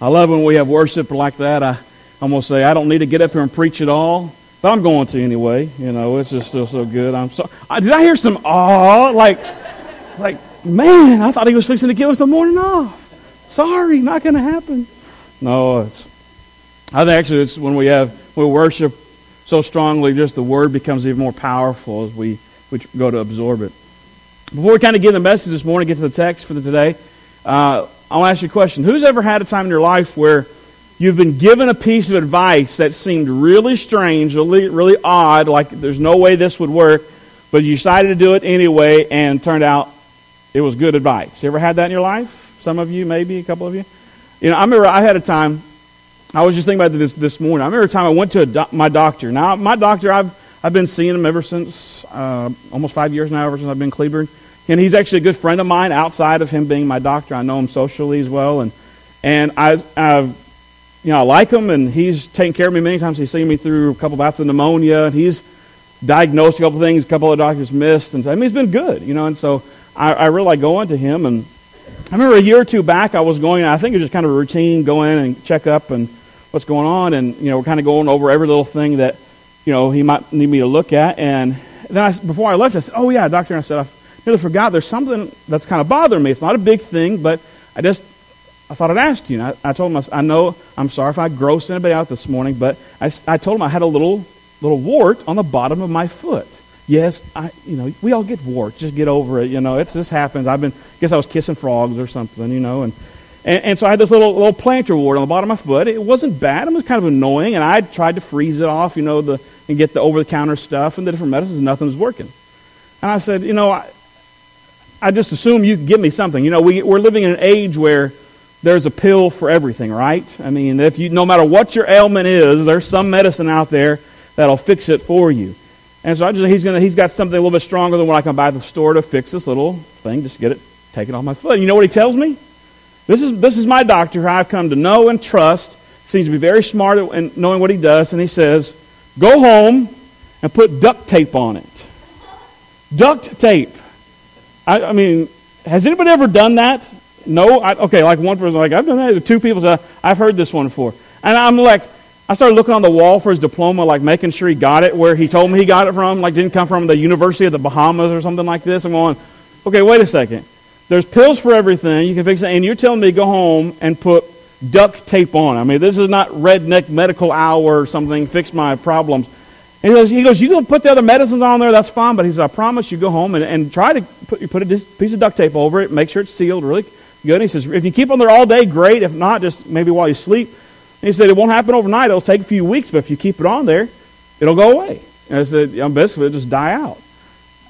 I love when we have worship like that. I almost say, I don't need to get up here and preach at all, but I'm going to anyway. You know, it's just still so good. I'm so. I, did I hear some awe? Like, like, man, I thought he was fixing to give us the morning off. Sorry, not going to happen. No, it's. I think actually it's when we have we worship so strongly, just the word becomes even more powerful as we, we go to absorb it. Before we kind of get the message this morning, get to the text for the today, uh, I want to ask you a question. Who's ever had a time in your life where you've been given a piece of advice that seemed really strange, really, really odd, like there's no way this would work, but you decided to do it anyway and turned out it was good advice? You ever had that in your life? Some of you, maybe, a couple of you? You know, I remember I had a time, I was just thinking about this this morning. I remember a time I went to do- my doctor. Now, my doctor, I've, I've been seeing him ever since, uh, almost five years now, ever since I've been in Cleburne. And he's actually a good friend of mine outside of him being my doctor. I know him socially as well. And, and I, I've, you know, I like him, and he's taken care of me many times. He's seen me through a couple bouts of pneumonia, and he's diagnosed a couple things a couple of doctors missed. And so, I mean, he's been good, you know. And so I, I really like going to him. And I remember a year or two back, I was going, I think it was just kind of a routine, go in and check up and what's going on. And, you know, we're kind of going over every little thing that, you know, he might need me to look at. And then I, before I left, I said, oh, yeah, doctor. I said, nearly forgot there's something that's kind of bothering me. It's not a big thing, but I just I thought I'd ask you. And I, I told him, I, I know I'm sorry if I grossed anybody out this morning, but I, I told him I had a little little wart on the bottom of my foot. Yes, I you know we all get warts. Just get over it. You know it just happens. I've been I guess I was kissing frogs or something. You know and. And, and so I had this little little plantar wart on the bottom of my foot. It wasn't bad. It was kind of annoying, and I tried to freeze it off, you know, the and get the over the counter stuff and the different medicines. Nothing was working. And I said, you know, I, I just assume you can give me something. You know, we, we're living in an age where there's a pill for everything, right? I mean, if you, no matter what your ailment is, there's some medicine out there that'll fix it for you. And so I just, he's, gonna, he's got something a little bit stronger than what I can buy at the store to fix this little thing, just get it taken off my foot. And you know what he tells me? This is, this is my doctor who I've come to know and trust. Seems to be very smart in knowing what he does. And he says, go home and put duct tape on it. Duct tape. I, I mean, has anybody ever done that? No? I, okay, like one person, like, I've done that. Two people said, I've heard this one before. And I'm like, I started looking on the wall for his diploma, like making sure he got it where he told me he got it from, like didn't come from the University of the Bahamas or something like this. I'm going, okay, wait a second. There's pills for everything. You can fix it. And you're telling me go home and put duct tape on. I mean, this is not redneck medical hour or something, fix my problems. And he goes, he goes, you can put the other medicines on there, that's fine. But he says, I promise you go home and, and try to put, put a piece of duct tape over it, make sure it's sealed really good. And he says, if you keep them there all day, great. If not, just maybe while you sleep. And he said, it won't happen overnight. It'll take a few weeks, but if you keep it on there, it'll go away. And I said, I'm basically it'll just die out.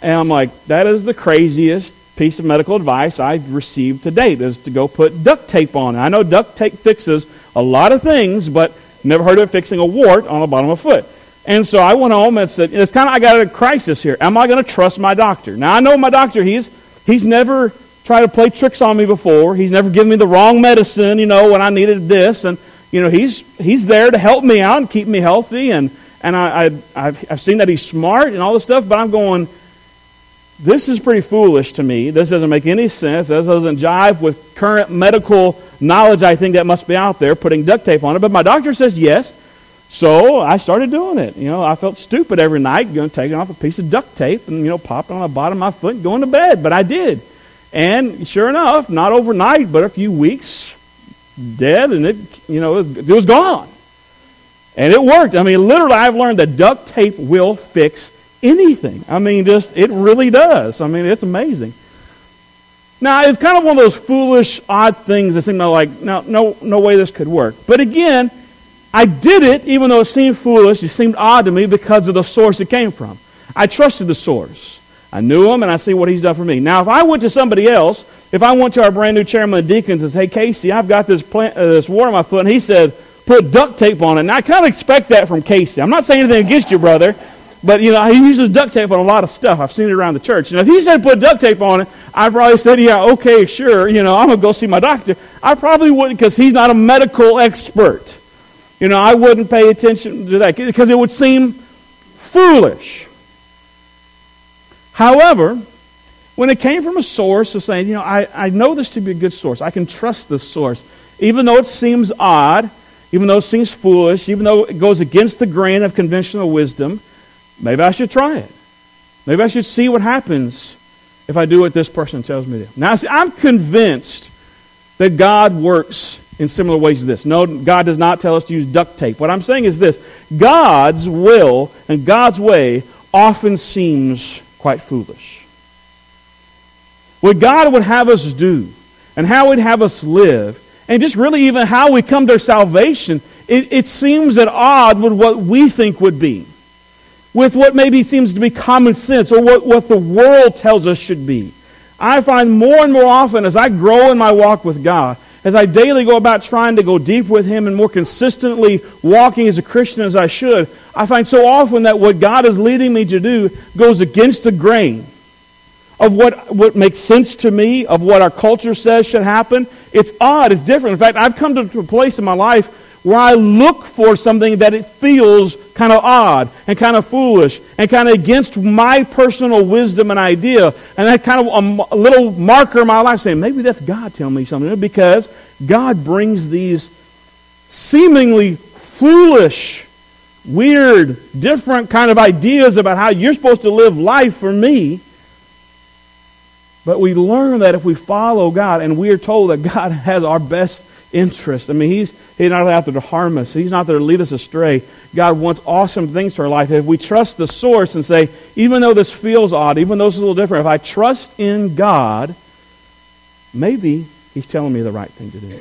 And I'm like, that is the craziest piece of medical advice I've received to date is to go put duct tape on. I know duct tape fixes a lot of things, but never heard of fixing a wart on the bottom of a foot. And so I went home and said, it's kind of, I got a crisis here. Am I going to trust my doctor? Now, I know my doctor, he's, he's never tried to play tricks on me before. He's never given me the wrong medicine, you know, when I needed this. And, you know, he's, he's there to help me out and keep me healthy. And, and I, I, I've, I've seen that he's smart and all this stuff, but I'm going, this is pretty foolish to me. This doesn't make any sense. This doesn't jive with current medical knowledge I think that must be out there, putting duct tape on it. But my doctor says yes. So I started doing it. You know, I felt stupid every night, going taking off a piece of duct tape and you know popping on the bottom of my foot and going to bed. But I did, and sure enough, not overnight, but a few weeks, dead, and it you know it was, it was gone, and it worked. I mean, literally, I've learned that duct tape will fix anything. I mean, just it really does. I mean, it's amazing. Now, it's kind of one of those foolish, odd things that seem like, no, no, no way this could work. But again I did it, even though it seemed foolish, it seemed odd to me because of the source it came from. I trusted the source. I knew him, and I see what he's done for me. Now, if I went to somebody else, if I went to our brand new chairman of deacons and said, hey, Casey, I've got this, plant, uh, this wart on my foot, and he said, put duct tape on it. And I kind of expect that from Casey. I'm not saying anything against you, brother, but, you know, he uses duct tape on a lot of stuff. I've seen it around the church. And if he said put duct tape on it, I probably said, yeah, okay, sure, you know, I'm going to go see my doctor. I probably wouldn't because he's not a medical expert. You know, I wouldn't pay attention to that because it would seem foolish. However, when it came from a source of saying, you know, I, I know this to be a good source, I can trust this source, even though it seems odd, even though it seems foolish, even though it goes against the grain of conventional wisdom, maybe I should try it. Maybe I should see what happens if I do what this person tells me to. Now, see, I'm convinced that God works in similar ways to this. No, God does not tell us to use duct tape. What I'm saying is this God's will and God's way often seems quite foolish. What God would have us do and how He'd have us live, and just really even how we come to our salvation, it, it seems at odds with what we think would be, with what maybe seems to be common sense or what, what the world tells us should be. I find more and more often as I grow in my walk with God, as I daily go about trying to go deep with Him and more consistently walking as a Christian as I should, I find so often that what God is leading me to do goes against the grain of what, what makes sense to me, of what our culture says should happen. It's odd, it's different. In fact, I've come to a place in my life where I look for something that it feels kind of odd and kind of foolish and kind of against my personal wisdom and idea. And that kind of a, a little marker in my life saying, maybe that's God telling me something. Because God brings these seemingly foolish, weird, different kind of ideas about how you're supposed to live life for me. But we learn that if we follow God, and we are told that God has our best interest. I mean, He's, he's not out there to harm us, He's not there to lead us astray. God wants awesome things for our life. If we trust the source and say, even though this feels odd, even though this is a little different, if I trust in God, maybe He's telling me the right thing to do.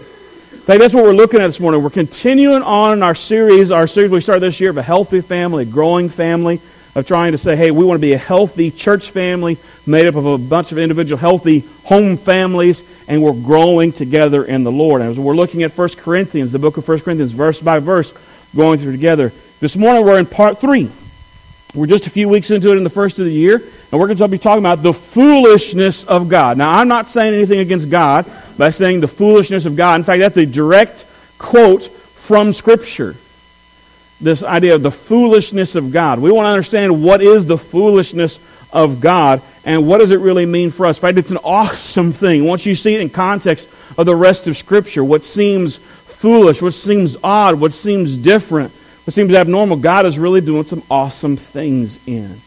In fact, that's what we're looking at this morning. We're continuing on in our series, our series we started this year of a healthy family, growing family, of trying to say, hey, we want to be a healthy church family made up of a bunch of individual healthy home families, and we're growing together in the Lord. And as we're looking at 1 Corinthians, the book of 1 Corinthians, verse by verse, going through together. This morning we're in part three. We're just a few weeks into it in the first of the year, and we're going to be talking about the foolishness of God. Now, I'm not saying anything against God by saying the foolishness of God. In fact, that's a direct quote from Scripture. This idea of the foolishness of God. We want to understand what is the foolishness of God and what does it really mean for us. Fact, it's an awesome thing. Once you see it in context of the rest of Scripture, what seems foolish, what seems odd, what seems different, what seems abnormal, God is really doing some awesome things in.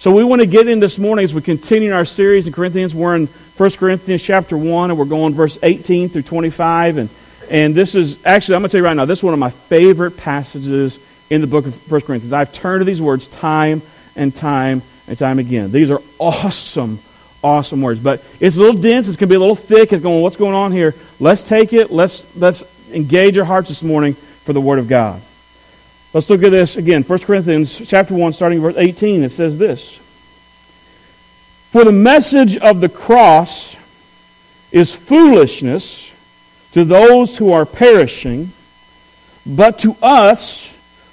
So we want to get in this morning as we continue our series in Corinthians. We're in 1 Corinthians chapter 1, and we're going verse 18 through 25. And, and this is, actually, I'm going to tell you right now, this is one of my favorite passages in the book of 1 Corinthians. I've turned to these words time and time and time again. These are awesome, awesome words. But it's a little dense. It's going to be a little thick. It's going, what's going on here? Let's take it. Let's, let's engage our hearts this morning for the Word of God. Let's look at this again. 1 Corinthians chapter 1, starting verse 18. It says this. For the message of the cross is foolishness to those who are perishing, but to us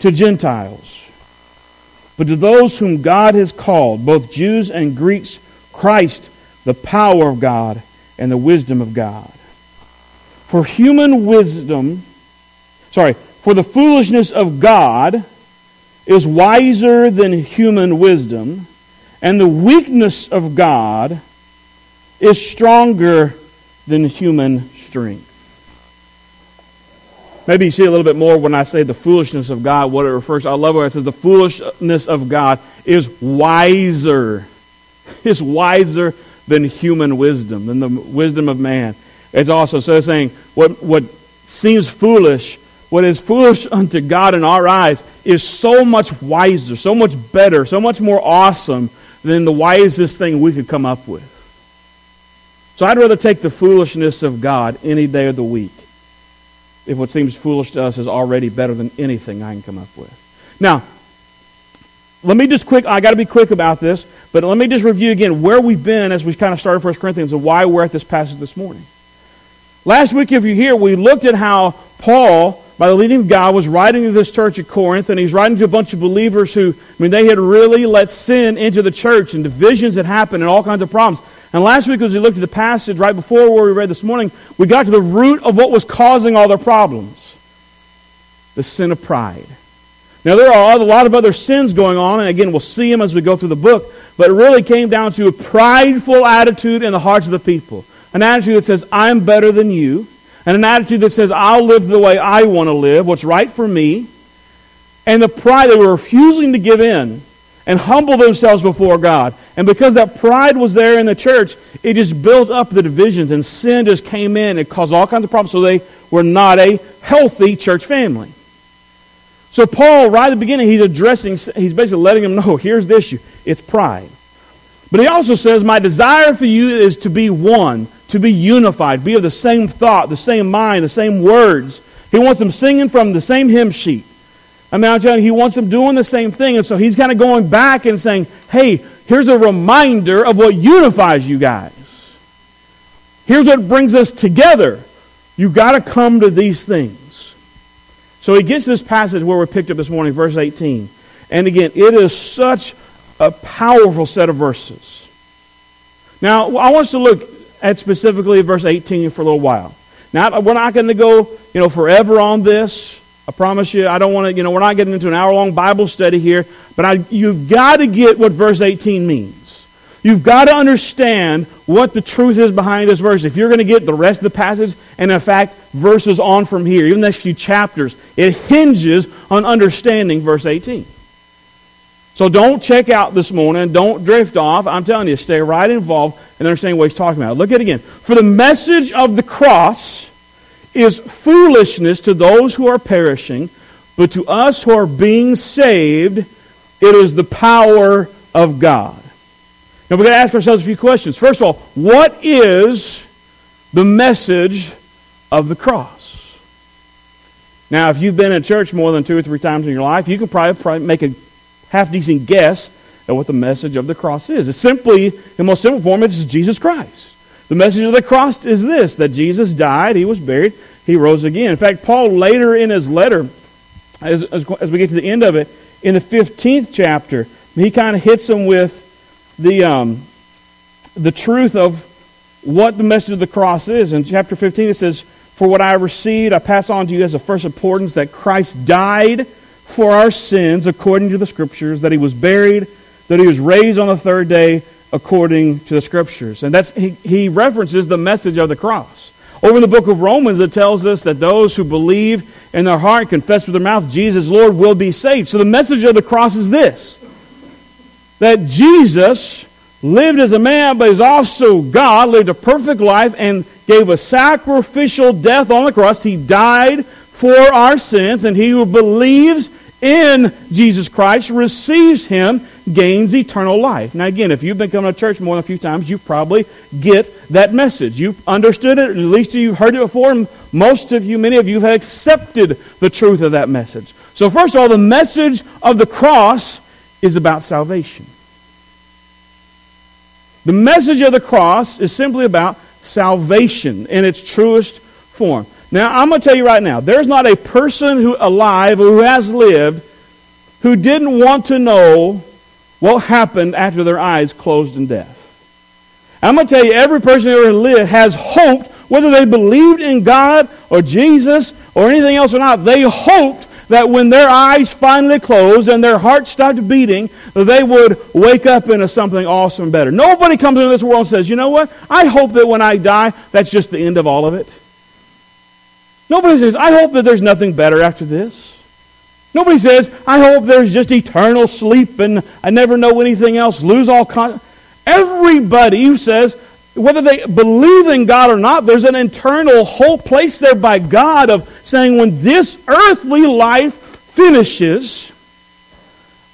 to Gentiles. But to those whom God has called, both Jews and Greeks, Christ, the power of God and the wisdom of God. For human wisdom, sorry, for the foolishness of God is wiser than human wisdom, and the weakness of God is stronger than human strength. Maybe you see a little bit more when I say the foolishness of God, what it refers to. I love where it says the foolishness of God is wiser. Is wiser than human wisdom, than the wisdom of man. It's also so saying what what seems foolish, what is foolish unto God in our eyes is so much wiser, so much better, so much more awesome than the wisest thing we could come up with. So I'd rather take the foolishness of God any day of the week if what seems foolish to us is already better than anything I can come up with. Now, let me just quick, I got to be quick about this, but let me just review again where we've been as we kind of started 1 Corinthians and why we're at this passage this morning. Last week, if you're here, we looked at how Paul, by the leading of God, was writing to this church at Corinth, and he's writing to a bunch of believers who, I mean, they had really let sin into the church, and divisions had happened, and all kinds of problems. And last week, as we looked at the passage right before where we read this morning, we got to the root of what was causing all their problems the sin of pride. Now, there are a lot of other sins going on, and again, we'll see them as we go through the book, but it really came down to a prideful attitude in the hearts of the people. An attitude that says, I'm better than you, and an attitude that says, I'll live the way I want to live, what's right for me. And the pride, they were refusing to give in and humble themselves before God. And because that pride was there in the church, it just built up the divisions, and sin just came in. It caused all kinds of problems, so they were not a healthy church family. So, Paul, right at the beginning, he's addressing, he's basically letting them know here's the issue it's pride. But he also says, My desire for you is to be one, to be unified, be of the same thought, the same mind, the same words. He wants them singing from the same hymn sheet. I'm telling you, he wants them doing the same thing. And so he's kind of going back and saying, hey, here's a reminder of what unifies you guys. Here's what brings us together. You've got to come to these things. So he gets this passage where we picked up this morning, verse 18. And again, it is such a powerful set of verses. Now, I want us to look at specifically verse 18 for a little while. Now, we're not going to go, you know, forever on this. I promise you, I don't want to, you know, we're not getting into an hour long Bible study here, but I, you've got to get what verse 18 means. You've got to understand what the truth is behind this verse. If you're going to get the rest of the passage, and in fact, verses on from here, even the next few chapters, it hinges on understanding verse 18. So don't check out this morning. Don't drift off. I'm telling you, stay right involved and understand what he's talking about. Look at it again. For the message of the cross is foolishness to those who are perishing, but to us who are being saved, it is the power of God. Now we're going to ask ourselves a few questions. First of all, what is the message of the cross? Now, if you've been in church more than two or three times in your life, you can probably, probably make a half decent guess at what the message of the cross is. It's simply, in most simple form, it's Jesus Christ. The message of the cross is this that Jesus died, he was buried, he rose again. In fact, Paul later in his letter, as, as, as we get to the end of it, in the 15th chapter, he kind of hits them with the, um, the truth of what the message of the cross is. In chapter 15, it says, For what I received, I pass on to you as of first importance that Christ died for our sins according to the Scriptures, that he was buried, that he was raised on the third day according to the Scriptures. And that's, he, he references the message of the cross. Over in the book of Romans, it tells us that those who believe in their heart, confess with their mouth, Jesus Lord, will be saved. So the message of the cross is this that Jesus lived as a man, but is also God, lived a perfect life, and gave a sacrificial death on the cross. He died for our sins, and he who believes in Jesus Christ receives him gains eternal life. Now, again, if you've been coming to church more than a few times, you probably get that message. You've understood it, at least you've heard it before, and most of you, many of you, have accepted the truth of that message. So, first of all, the message of the cross is about salvation. The message of the cross is simply about salvation in its truest form. Now, I'm going to tell you right now, there's not a person who alive who has lived who didn't want to know what happened after their eyes closed in death. I'm going to tell you, every person who ever lived has hoped, whether they believed in God or Jesus or anything else or not, they hoped that when their eyes finally closed and their hearts started beating, they would wake up into something awesome and better. Nobody comes into this world and says, you know what? I hope that when I die, that's just the end of all of it. Nobody says, I hope that there's nothing better after this. Nobody says, I hope there's just eternal sleep and I never know anything else, lose all con. Everybody who says, whether they believe in God or not, there's an internal hope placed there by God of saying, when this earthly life finishes,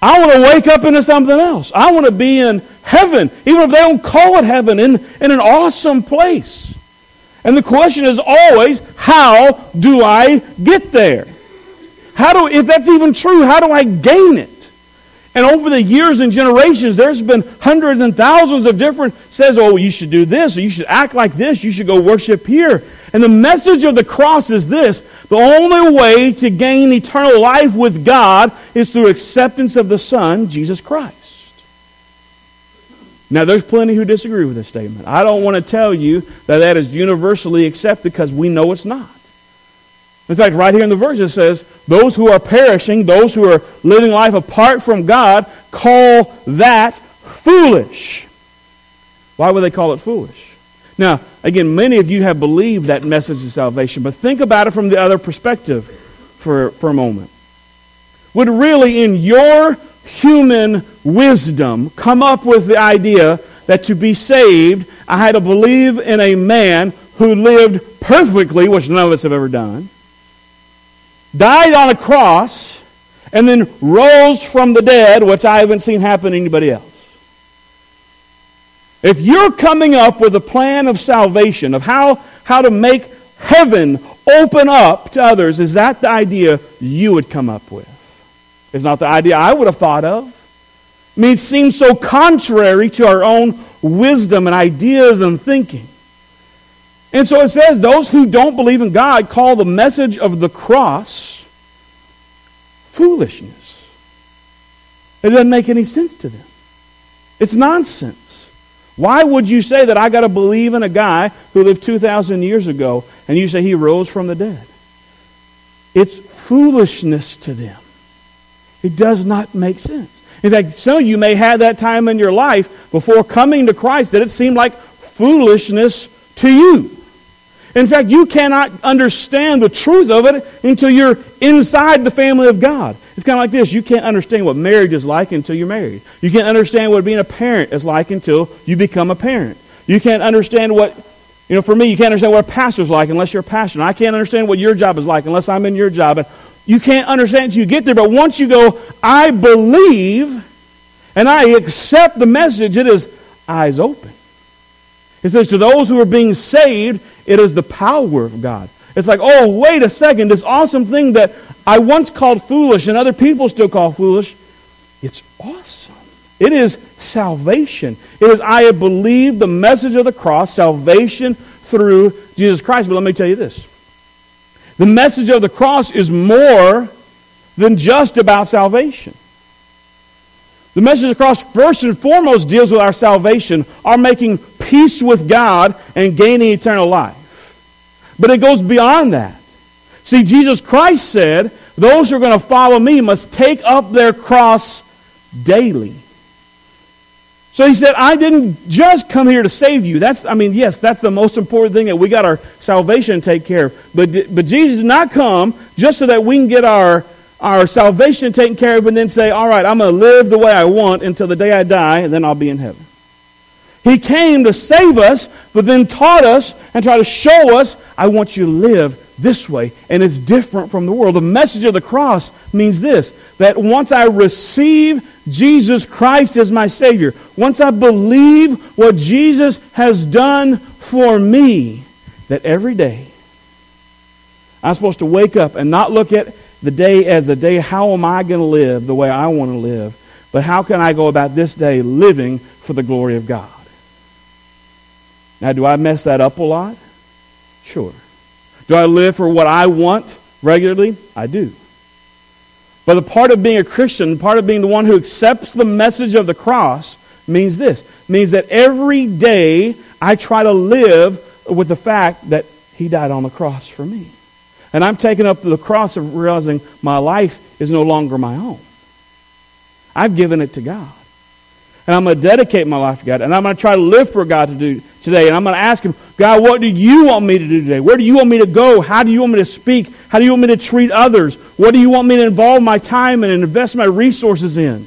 I want to wake up into something else. I want to be in heaven, even if they don't call it heaven, in, in an awesome place. And the question is always, how do I get there? How do, if that's even true, how do I gain it? And over the years and generations, there's been hundreds and thousands of different says, oh, you should do this, or you should act like this, you should go worship here. And the message of the cross is this the only way to gain eternal life with God is through acceptance of the Son, Jesus Christ. Now, there's plenty who disagree with this statement. I don't want to tell you that that is universally accepted because we know it's not. In fact, right here in the verse it says, those who are perishing, those who are living life apart from God, call that foolish. Why would they call it foolish? Now, again, many of you have believed that message of salvation, but think about it from the other perspective for, for a moment. Would really, in your human wisdom, come up with the idea that to be saved, I had to believe in a man who lived perfectly, which none of us have ever done, died on a cross, and then rose from the dead, which I haven't seen happen to anybody else. If you're coming up with a plan of salvation, of how, how to make heaven open up to others, is that the idea you would come up with? It's not the idea I would have thought of. I mean, it seems so contrary to our own wisdom and ideas and thinking. And so it says those who don't believe in God call the message of the cross foolishness. It doesn't make any sense to them. It's nonsense. Why would you say that I got to believe in a guy who lived 2,000 years ago and you say he rose from the dead? It's foolishness to them. It does not make sense. In fact, some of you may have that time in your life before coming to Christ that it seemed like foolishness to you. In fact, you cannot understand the truth of it until you're inside the family of God. It's kind of like this. You can't understand what marriage is like until you're married. You can't understand what being a parent is like until you become a parent. You can't understand what, you know, for me, you can't understand what a pastor's like unless you're a pastor. I can't understand what your job is like unless I'm in your job. And you can't understand until you get there. But once you go, I believe and I accept the message, it is eyes open. It says, to those who are being saved, it is the power of God. It's like, oh, wait a second, this awesome thing that I once called foolish and other people still call foolish, it's awesome. It is salvation. It is, I have believed the message of the cross, salvation through Jesus Christ. But let me tell you this the message of the cross is more than just about salvation. The message of the cross, first and foremost, deals with our salvation, our making peace with God and gaining eternal life. But it goes beyond that. See, Jesus Christ said, those who are going to follow me must take up their cross daily. So he said, I didn't just come here to save you. That's, I mean, yes, that's the most important thing that we got our salvation to take care of. But, but Jesus did not come just so that we can get our, our salvation taken care of and then say, all right, I'm going to live the way I want until the day I die, and then I'll be in heaven. He came to save us, but then taught us and tried to show us, I want you to live this way. And it's different from the world. The message of the cross means this that once I receive Jesus Christ as my Savior, once I believe what Jesus has done for me, that every day I'm supposed to wake up and not look at the day as a day, how am I going to live the way I want to live? But how can I go about this day living for the glory of God? Now, do I mess that up a lot? Sure. Do I live for what I want regularly? I do. But the part of being a Christian, part of being the one who accepts the message of the cross, means this means that every day I try to live with the fact that He died on the cross for me. And I'm taking up the cross of realizing my life is no longer my own. I've given it to God. And I'm going to dedicate my life to God. And I'm going to try to live for God to do today. And I'm going to ask Him, God, what do you want me to do today? Where do you want me to go? How do you want me to speak? How do you want me to treat others? What do you want me to involve my time and invest my resources in?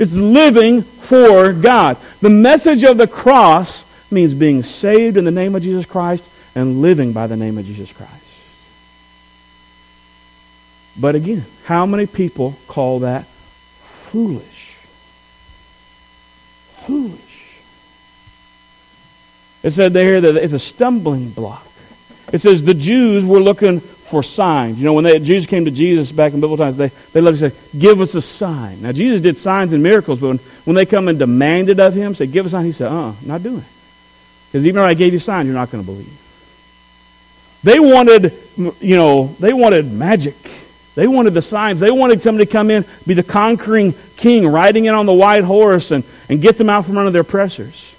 It's living for God. The message of the cross means being saved in the name of Jesus Christ and living by the name of Jesus Christ. But again, how many people call that foolish? Foolish. It said there that it's a stumbling block. It says the Jews were looking for signs. You know, when the Jews came to Jesus back in biblical times, they, they loved to say, Give us a sign. Now, Jesus did signs and miracles, but when, when they come and demanded of him, say, Give us a sign, he said, Uh, uh not doing it. Because even though I gave you signs, you're not going to believe. They wanted, you know, they wanted magic. They wanted the signs. They wanted somebody to come in, be the conquering king, riding in on the white horse, and, and get them out from under their oppressors.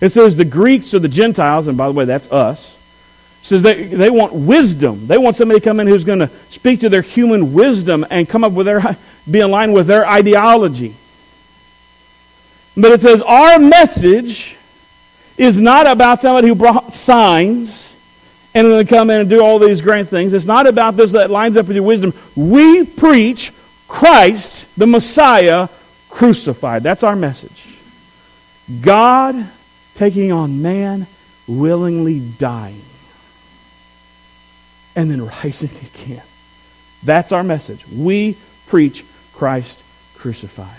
It says the Greeks or the Gentiles, and by the way, that's us, says they, they want wisdom. They want somebody to come in who's going to speak to their human wisdom and come up with their, be in line with their ideology. But it says our message is not about somebody who brought signs and then come in and do all these grand things. It's not about this that lines up with your wisdom. We preach Christ, the Messiah, crucified. That's our message. God taking on man, willingly dying, and then rising again. That's our message. We preach Christ crucified.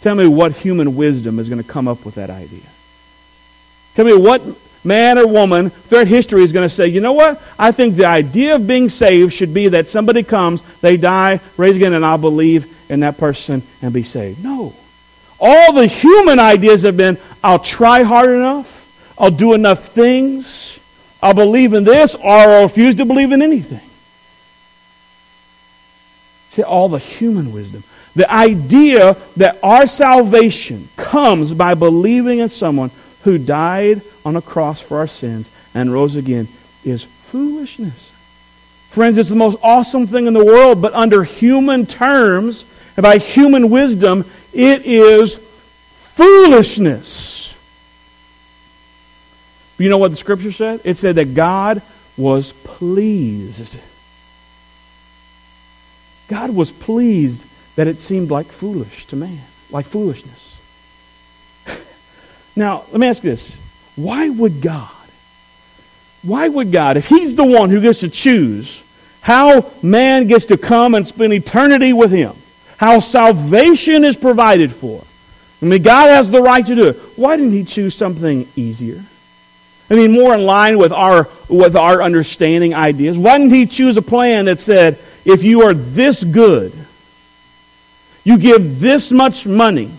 Tell me what human wisdom is going to come up with that idea. Tell me what man or woman throughout history is going to say, you know what? I think the idea of being saved should be that somebody comes, they die, raise again, and I'll believe in that person and be saved. No. All the human ideas have been I'll try hard enough, I'll do enough things, I'll believe in this, or I'll refuse to believe in anything. See, all the human wisdom. The idea that our salvation comes by believing in someone who died on a cross for our sins and rose again is foolishness. Friends, it's the most awesome thing in the world, but under human terms and by human wisdom, it is foolishness. You know what the scripture said? It said that God was pleased. God was pleased that it seemed like foolish to man, like foolishness. now, let me ask you this. Why would God, why would God, if He's the one who gets to choose how man gets to come and spend eternity with Him, how salvation is provided for. I mean, God has the right to do it. Why didn't He choose something easier? I mean, more in line with our, with our understanding ideas. Why didn't He choose a plan that said, if you are this good, you give this much money,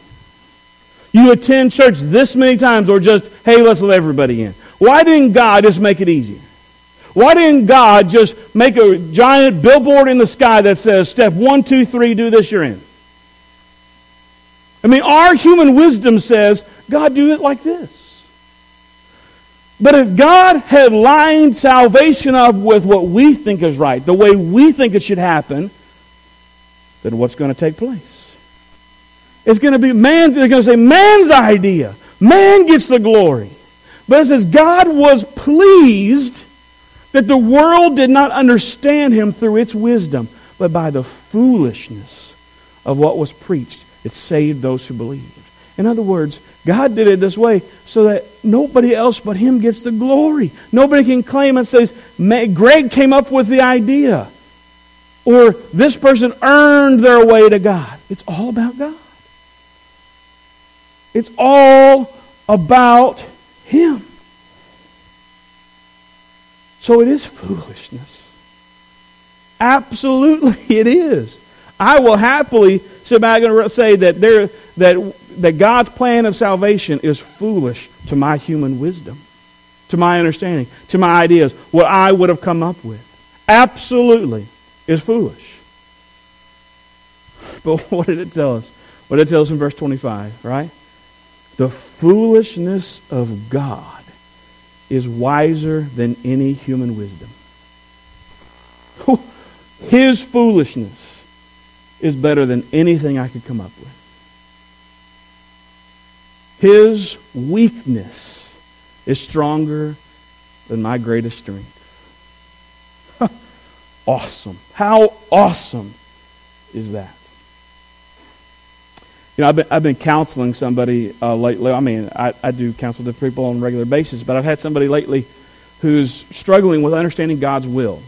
you attend church this many times, or just, hey, let's let everybody in? Why didn't God just make it easier? Why didn't God just make a giant billboard in the sky that says, step one, two, three, do this, you're in? I mean, our human wisdom says, God, do it like this. But if God had lined salvation up with what we think is right, the way we think it should happen, then what's going to take place? It's going to be man, they're going to say, man's idea. Man gets the glory. But it says, God was pleased that the world did not understand him through its wisdom, but by the foolishness of what was preached, it saved those who believed. In other words, God did it this way so that nobody else but him gets the glory. Nobody can claim and says, Greg came up with the idea. Or this person earned their way to God. It's all about God. It's all about him. So it is foolishness. Absolutely, it is. I will happily sit back and say that there that that God's plan of salvation is foolish to my human wisdom, to my understanding, to my ideas, what I would have come up with. Absolutely is foolish. But what did it tell us? What did it tell us in verse 25, right? The foolishness of God is wiser than any human wisdom. His foolishness is better than anything I could come up with. His weakness is stronger than my greatest strength. awesome. How awesome is that? You know, I've been, I've been counseling somebody uh, lately. I mean, I, I do counsel different people on a regular basis, but I've had somebody lately who's struggling with understanding God's will.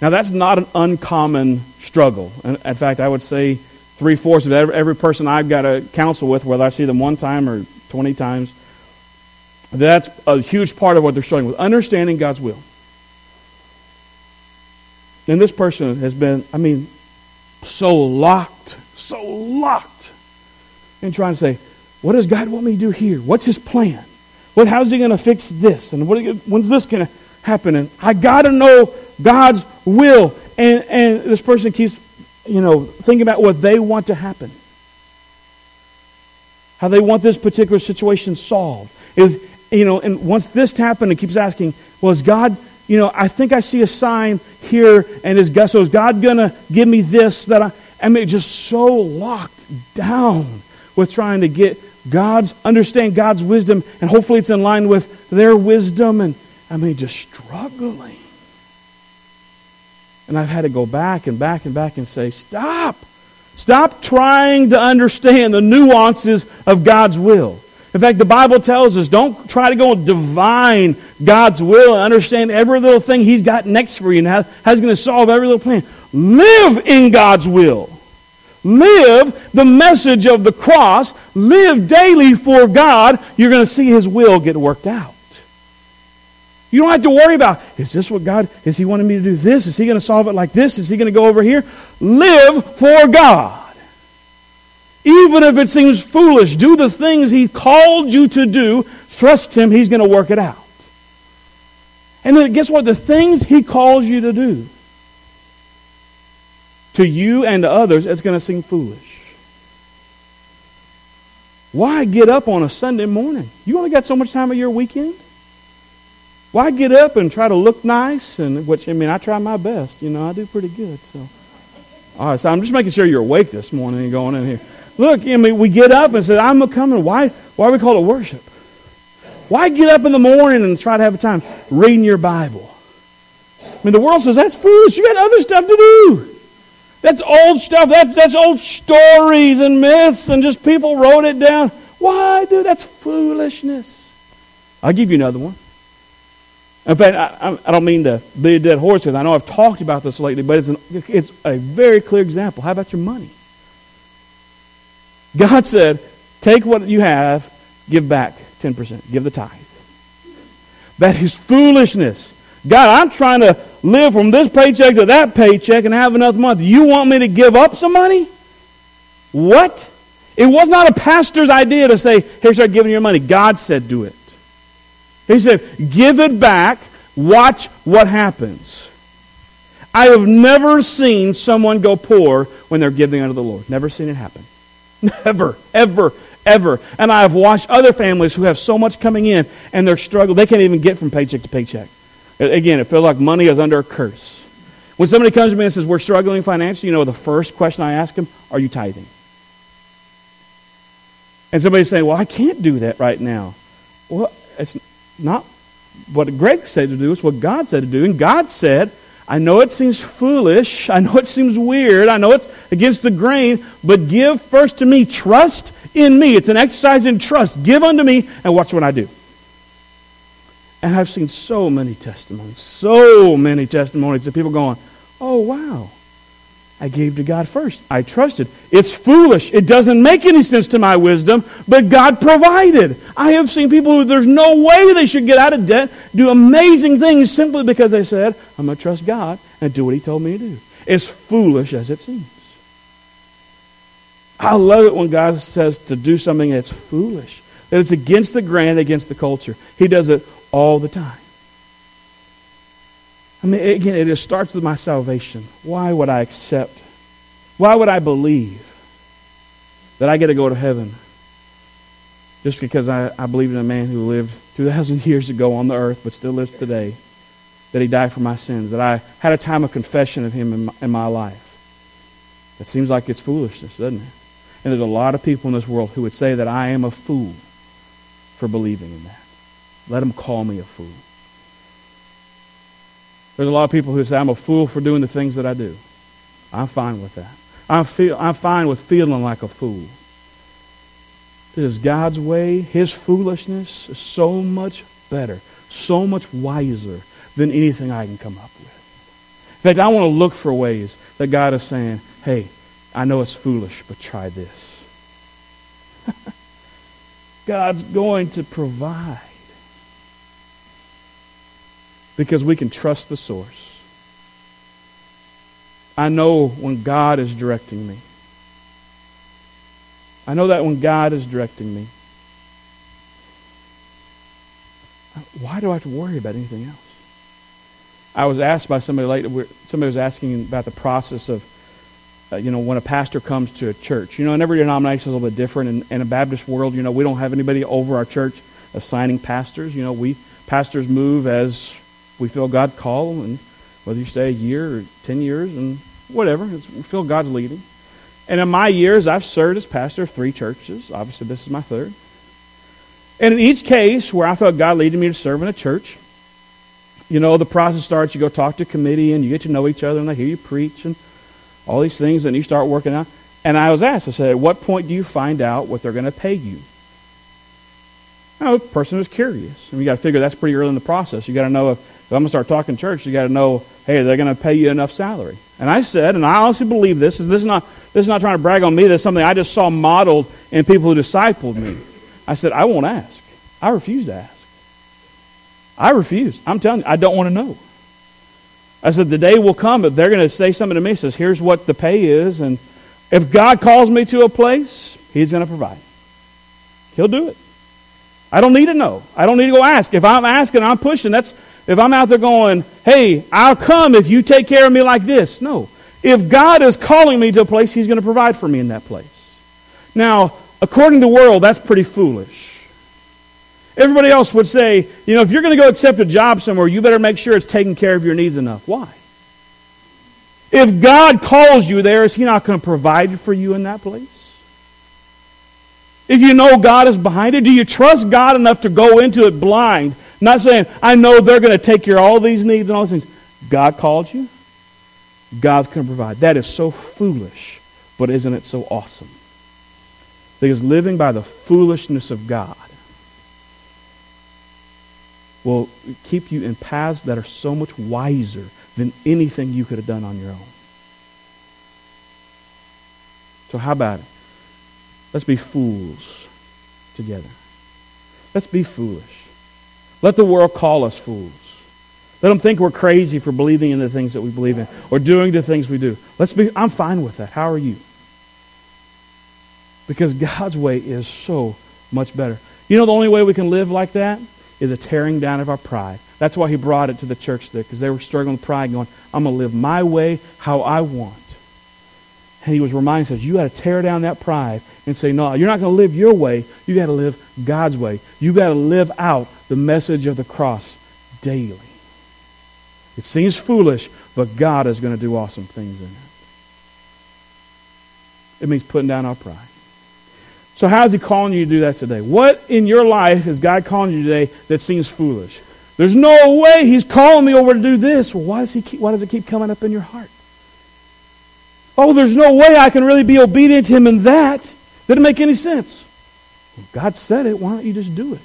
Now, that's not an uncommon struggle. In, fact, I would say three fourths of every, every person I've got to counsel with, whether I see them one time or 20 times, that's a huge part of what they're struggling with understanding God's will. And this person has been, I mean, so locked, so locked in trying to say, what does God want me to do here? What's his plan? What, how's he going to fix this? And what, when's this going to happen? And I got to know God's will. And, and this person keeps, you know, thinking about what they want to happen. How they want this particular situation solved. Is, you know, and once this happened, it keeps asking, well, is God you know, I think I see a sign here, and is God, so is God going to give me this that I, I mean, just so locked down with trying to get God's, understand God's wisdom, and hopefully it's in line with their wisdom, and I mean, just struggling. And I've had to go back and back and back and say, stop. Stop trying to understand the nuances of God's will. In fact, the Bible tells us don't try to go and divine God's will and understand every little thing He's got next for you and how, how He's going to solve every little plan. Live in God's will. Live the message of the cross. Live daily for God. You're going to see His will get worked out. You don't have to worry about, is this what God, is He wanting me to do this? Is He going to solve it like this? Is He going to go over here? Live for God. Even if it seems foolish, do the things He called you to do. Trust Him, He's going to work it out. And then guess what? The things He calls you to do, to you and to others, it's going to seem foolish. Why get up on a Sunday morning? You only got so much time of your weekend. Why get up and try to look nice? And which I mean, I try my best. You know, I do pretty good. So, all right. So I'm just making sure you're awake this morning and going in here. Look, I mean, we get up and say, I'm coming. Why, why we call it worship? Why get up in the morning and try to have a time reading your Bible? I mean, the world says that's foolish. You got other stuff to do. That's old stuff. That's, that's old stories and myths, and just people wrote it down. Why do that's foolishness? I'll give you another one. In fact, I, I don't mean to be a dead horse because I know I've talked about this lately, but it's, an, it's a very clear example. How about your money? God said, take what you have, give back 10%, give the tithe. That is foolishness. God, I'm trying to live from this paycheck to that paycheck and have enough money. You want me to give up some money? What? It was not a pastor's idea to say, here, start giving your money. God said, do it. He said, give it back, watch what happens. I have never seen someone go poor when they're giving unto the Lord. Never seen it happen. Never, ever, ever. And I have watched other families who have so much coming in and they're struggling. They can't even get from paycheck to paycheck. Again, it feels like money is under a curse. When somebody comes to me and says, We're struggling financially, you know, the first question I ask them, Are you tithing? And somebody's saying, Well, I can't do that right now. Well, it's not what Greg said to do, it's what God said to do. And God said, I know it seems foolish. I know it seems weird. I know it's against the grain, but give first to me. Trust in me. It's an exercise in trust. Give unto me and watch what I do. And I've seen so many testimonies, so many testimonies of people going, oh, wow. I gave to God first. I trusted. It's foolish. It doesn't make any sense to my wisdom, but God provided. I have seen people who there's no way they should get out of debt do amazing things simply because they said, I'm going to trust God and do what He told me to do. As foolish as it seems. I love it when God says to do something that's foolish, that it's against the grain, against the culture. He does it all the time. I mean, again, it just starts with my salvation. Why would I accept? Why would I believe that I get to go to heaven just because I, I believe in a man who lived 2,000 years ago on the earth but still lives today? That he died for my sins, that I had a time of confession of him in my, in my life. It seems like it's foolishness, doesn't it? And there's a lot of people in this world who would say that I am a fool for believing in that. Let them call me a fool. There's a lot of people who say, I'm a fool for doing the things that I do. I'm fine with that. I'm, feel, I'm fine with feeling like a fool. Because God's way, His foolishness, is so much better, so much wiser than anything I can come up with. In fact, I want to look for ways that God is saying, hey, I know it's foolish, but try this. God's going to provide. Because we can trust the source. I know when God is directing me. I know that when God is directing me. Why do I have to worry about anything else? I was asked by somebody later, somebody was asking about the process of, uh, you know, when a pastor comes to a church. You know, and every denomination is a little bit different. In, in a Baptist world, you know, we don't have anybody over our church assigning pastors. You know, we pastors move as we feel God's call, and whether you stay a year or 10 years and whatever, we feel God's leading. And in my years, I've served as pastor of three churches. Obviously, this is my third. And in each case where I felt God leading me to serve in a church, you know, the process starts. You go talk to a committee and you get to know each other and they hear you preach and all these things and you start working out. And I was asked, I said, at what point do you find out what they're going to pay you? Now, the person was curious. And you got to figure that's pretty early in the process. You got to know if, if I'm going to start talking church, you got to know, hey, they're going to pay you enough salary. And I said, and I honestly believe this, this is not this is not trying to brag on me, this is something I just saw modeled in people who discipled me. I said, I won't ask. I refuse to ask. I refuse. I'm telling you, I don't want to know. I said, the day will come that they're going to say something to me, says, here's what the pay is, and if God calls me to a place, He's going to provide. He'll do it. I don't need to know. I don't need to go ask. If I'm asking, I'm pushing. That's if I'm out there going, hey, I'll come if you take care of me like this. No. If God is calling me to a place, He's going to provide for me in that place. Now, according to the world, that's pretty foolish. Everybody else would say, you know, if you're going to go accept a job somewhere, you better make sure it's taking care of your needs enough. Why? If God calls you there, is He not going to provide for you in that place? If you know God is behind it, do you trust God enough to go into it blind? Not saying, I know they're going to take care of all these needs and all these things. God called you. God's going to provide. That is so foolish, but isn't it so awesome? Because living by the foolishness of God will keep you in paths that are so much wiser than anything you could have done on your own. So, how about it? Let's be fools together. Let's be foolish. Let the world call us fools. Let them think we're crazy for believing in the things that we believe in or doing the things we do. Let's be I'm fine with that. How are you? Because God's way is so much better. You know the only way we can live like that is a tearing down of our pride. That's why he brought it to the church there, because they were struggling with pride, going, I'm going to live my way how I want. And he was reminding us, you got to tear down that pride and say, no, you're not going to live your way. You got to live God's way. You got to live out the message of the cross daily. It seems foolish, but God is going to do awesome things in it. It means putting down our pride. So, how is He calling you to do that today? What in your life is God calling you today that seems foolish? There's no way He's calling me over to do this. Well, why does, he keep, why does it keep coming up in your heart? Oh, there's no way I can really be obedient to Him in that. Didn't make any sense. Well, God said it. Why don't you just do it?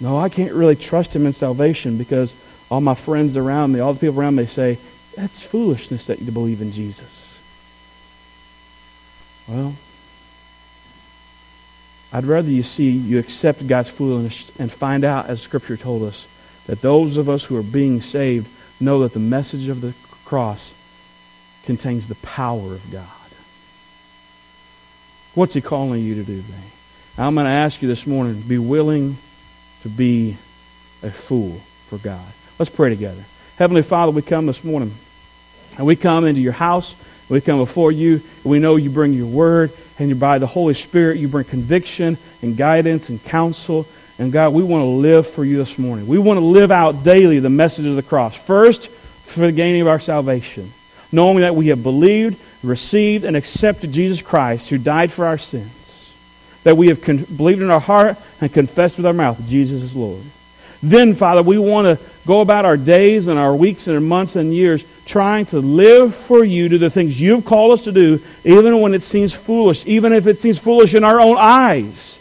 No, I can't really trust Him in salvation because all my friends around me, all the people around me say, that's foolishness that you believe in Jesus. Well, I'd rather you see you accept God's foolishness and find out, as Scripture told us, that those of us who are being saved know that the message of the cross contains the power of God. What's He calling you to do today? I'm going to ask you this morning be willing to be a fool for God. Let's pray together. Heavenly Father, we come this morning and we come into your house. We come before you. We know you bring your word, and you, by the Holy Spirit, you bring conviction and guidance and counsel. And God, we want to live for you this morning. We want to live out daily the message of the cross. First, for the gaining of our salvation, knowing that we have believed, received, and accepted Jesus Christ, who died for our sins. That we have con- believed in our heart and confessed with our mouth Jesus is Lord. Then, Father, we want to go about our days and our weeks and our months and years trying to live for you, do the things you've called us to do, even when it seems foolish, even if it seems foolish in our own eyes.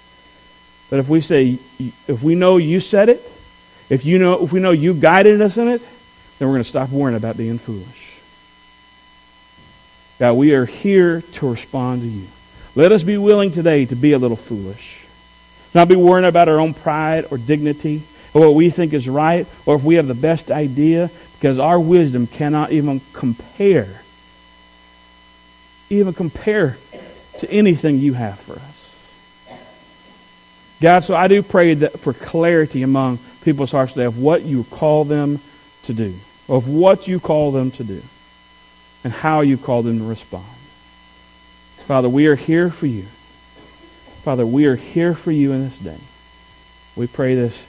But if we say, if we know you said it, if, you know, if we know you guided us in it, then we're going to stop worrying about being foolish. God, we are here to respond to you. Let us be willing today to be a little foolish. Not be worrying about our own pride or dignity or what we think is right or if we have the best idea because our wisdom cannot even compare even compare to anything you have for us. God, so I do pray that for clarity among people's hearts today of what you call them to do, of what you call them to do, and how you call them to respond. Father, we are here for you. Father, we are here for you in this day. We pray this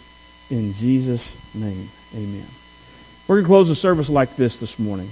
in Jesus' name. Amen. We're going to close the service like this this morning.